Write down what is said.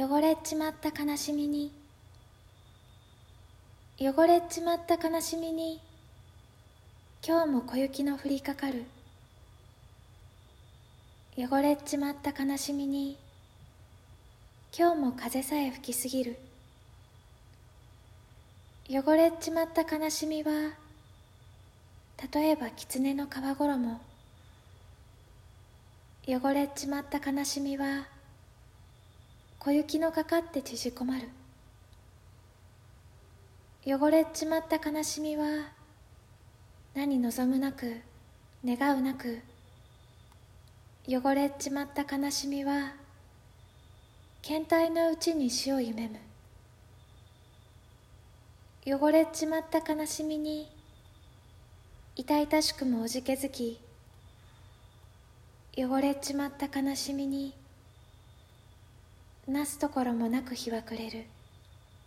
汚れちまった悲しみに。汚れちまった悲しみに。今日も小雪の降りかかる。汚れちまった悲しみに。今日も風さえ吹きすぎる。汚れちまった悲しみは例えば狐の皮衣汚れちまった悲しみは小雪のかかって縮こまる。汚れちまった悲しみは何望むなく願うなく汚れちまった悲しみは検体のうちに死を夢む。汚れちまった悲しみに痛々しくもおじけづき汚れちまった悲しみになすところもなく日は暮れる。